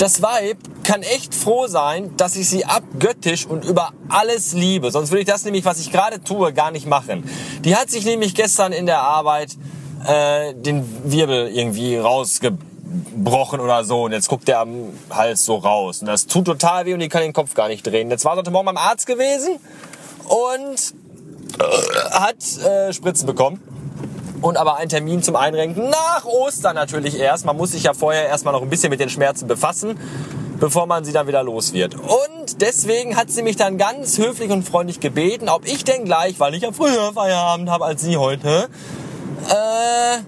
das Weib kann echt froh sein, dass ich sie abgöttisch und über alles liebe. Sonst würde ich das nämlich, was ich gerade tue, gar nicht machen. Die hat sich nämlich gestern in der Arbeit äh, den Wirbel irgendwie rausgebrochen oder so. Und jetzt guckt der am Hals so raus. Und das tut total weh und die kann den Kopf gar nicht drehen. Jetzt war sie heute Morgen beim Arzt gewesen und äh, hat äh, Spritzen bekommen und aber einen Termin zum Einrenken nach Ostern natürlich erst. Man muss sich ja vorher erstmal noch ein bisschen mit den Schmerzen befassen, bevor man sie dann wieder los wird. Und deswegen hat sie mich dann ganz höflich und freundlich gebeten, ob ich denn gleich, weil ich ja früher Feierabend habe als sie heute, äh,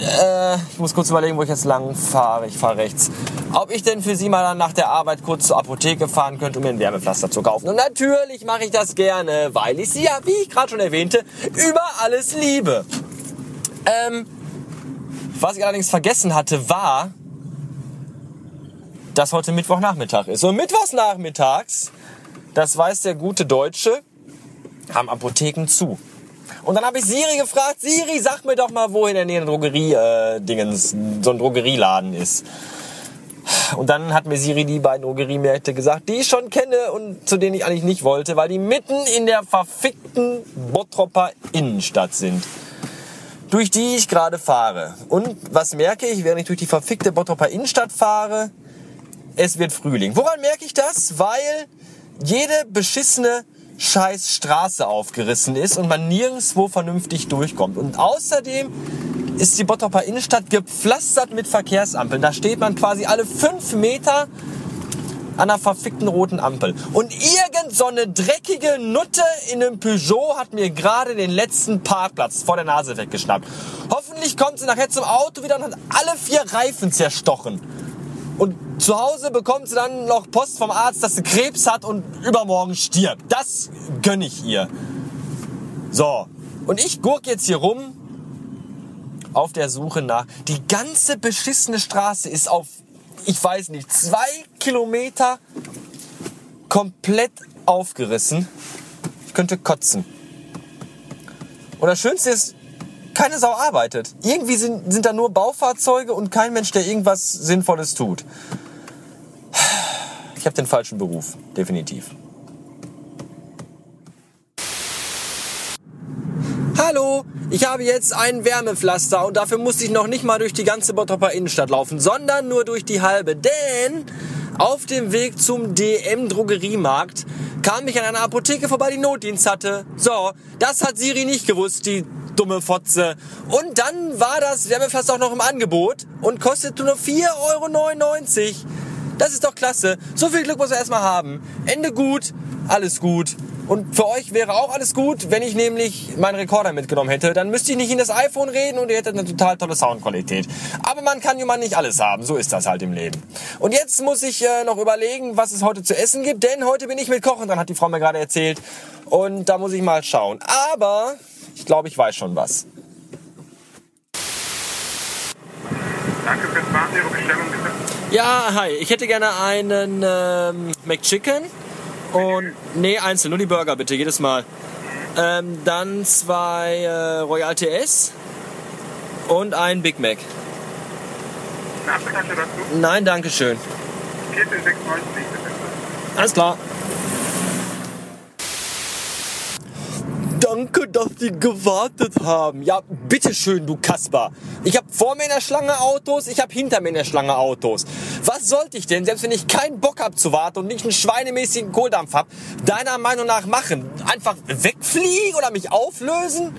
äh, ich muss kurz überlegen, wo ich jetzt lang fahre. Ich fahre rechts. Ob ich denn für Sie mal nach der Arbeit kurz zur Apotheke fahren könnte, um mir ein Wärmepflaster zu kaufen. Und natürlich mache ich das gerne, weil ich Sie ja, wie ich gerade schon erwähnte, über alles liebe. Ähm, was ich allerdings vergessen hatte, war, dass heute Mittwochnachmittag ist. Und Mittwochsnachmittags, das weiß der gute Deutsche, haben Apotheken zu. Und dann habe ich Siri gefragt, Siri, sag mir doch mal, wo in der Nähe ein Drogerie-Dingens, äh, so ein Drogerieladen ist. Und dann hat mir Siri die beiden Drogeriemärkte gesagt, die ich schon kenne und zu denen ich eigentlich nicht wollte, weil die mitten in der verfickten Bottropper Innenstadt sind. Durch die ich gerade fahre. Und was merke ich, während ich durch die verfickte Bottropper Innenstadt fahre? Es wird Frühling. Woran merke ich das? Weil jede beschissene scheiß Straße aufgerissen ist und man nirgendwo vernünftig durchkommt. Und außerdem ist die Bottroper Innenstadt gepflastert mit Verkehrsampeln. Da steht man quasi alle fünf Meter an einer verfickten roten Ampel. Und irgend so eine dreckige Nutte in einem Peugeot hat mir gerade den letzten Parkplatz vor der Nase weggeschnappt. Hoffentlich kommt sie nachher zum Auto wieder und hat alle vier Reifen zerstochen. Und zu Hause bekommt sie dann noch Post vom Arzt, dass sie Krebs hat und übermorgen stirbt. Das gönne ich ihr. So. Und ich gurk jetzt hier rum auf der Suche nach. Die ganze beschissene Straße ist auf, ich weiß nicht, zwei Kilometer komplett aufgerissen. Ich könnte kotzen. Und das Schönste ist, keine Sau arbeitet. Irgendwie sind, sind da nur Baufahrzeuge und kein Mensch, der irgendwas Sinnvolles tut. Ich habe den falschen Beruf, definitiv. Hallo, ich habe jetzt ein Wärmepflaster und dafür musste ich noch nicht mal durch die ganze Bottroper Innenstadt laufen, sondern nur durch die halbe. Denn auf dem Weg zum DM Drogeriemarkt kam ich an einer Apotheke vorbei, die Notdienst hatte. So, das hat Siri nicht gewusst, die dumme Fotze. Und dann war das Wärmepflaster auch noch im Angebot und kostete nur 4,99 Euro. Das ist doch klasse. So viel Glück muss er erstmal haben. Ende gut, alles gut. Und für euch wäre auch alles gut, wenn ich nämlich meinen Rekorder mitgenommen hätte. Dann müsste ich nicht in das iPhone reden und ihr hättet eine total tolle Soundqualität. Aber man kann ja mal nicht alles haben. So ist das halt im Leben. Und jetzt muss ich äh, noch überlegen, was es heute zu essen gibt. Denn heute bin ich mit Kochen dran, hat die Frau mir gerade erzählt. Und da muss ich mal schauen. Aber ich glaube, ich weiß schon was. Danke fürs Warten, Ihre Bestellung bitte. Ja, hi. Ich hätte gerne einen ähm, McChicken und nee, einzeln, nur die Burger bitte, jedes Mal. Ähm, dann zwei äh, Royal TS und ein Big Mac. Eine Apfeltasche dazu? Nein, danke schön. 14,96 bitte. Alles klar. Danke, dass Sie gewartet haben. Ja, bitteschön, du Kasper. Ich habe vor mir in der Schlange Autos, ich habe hinter mir in der Schlange Autos. Was sollte ich denn, selbst wenn ich keinen Bock hab zu warten und nicht einen schweinemäßigen Kohldampf hab, deiner Meinung nach machen? Einfach wegfliegen oder mich auflösen?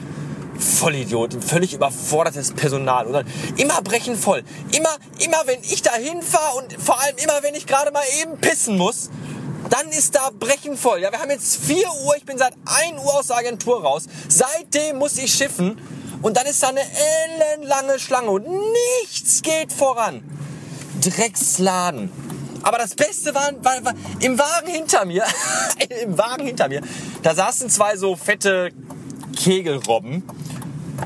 Vollidiot, völlig überfordertes Personal. Dann immer brechen voll. Immer, immer wenn ich da hinfahre und vor allem immer wenn ich gerade mal eben pissen muss, dann ist da brechen voll. Ja, wir haben jetzt 4 Uhr, ich bin seit 1 Uhr aus der Agentur raus. Seitdem muss ich schiffen und dann ist da eine ellenlange Schlange und nichts geht voran. Drecksladen. Aber das Beste war, war, war im Wagen hinter mir, im Wagen hinter mir, da saßen zwei so fette Kegelrobben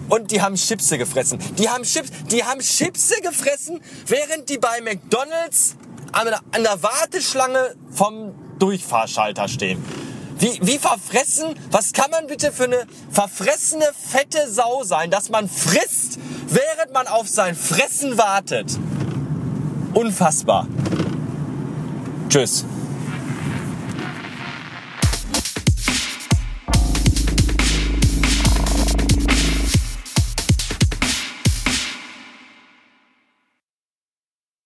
und die haben Chipse gefressen. Die haben Chips, die haben Chipse gefressen, während die bei McDonald's an der, an der Warteschlange vom Durchfahrschalter stehen. Wie, wie verfressen, was kann man bitte für eine verfressene, fette Sau sein, dass man frisst, während man auf sein Fressen wartet? Unfassbar. Tschüss.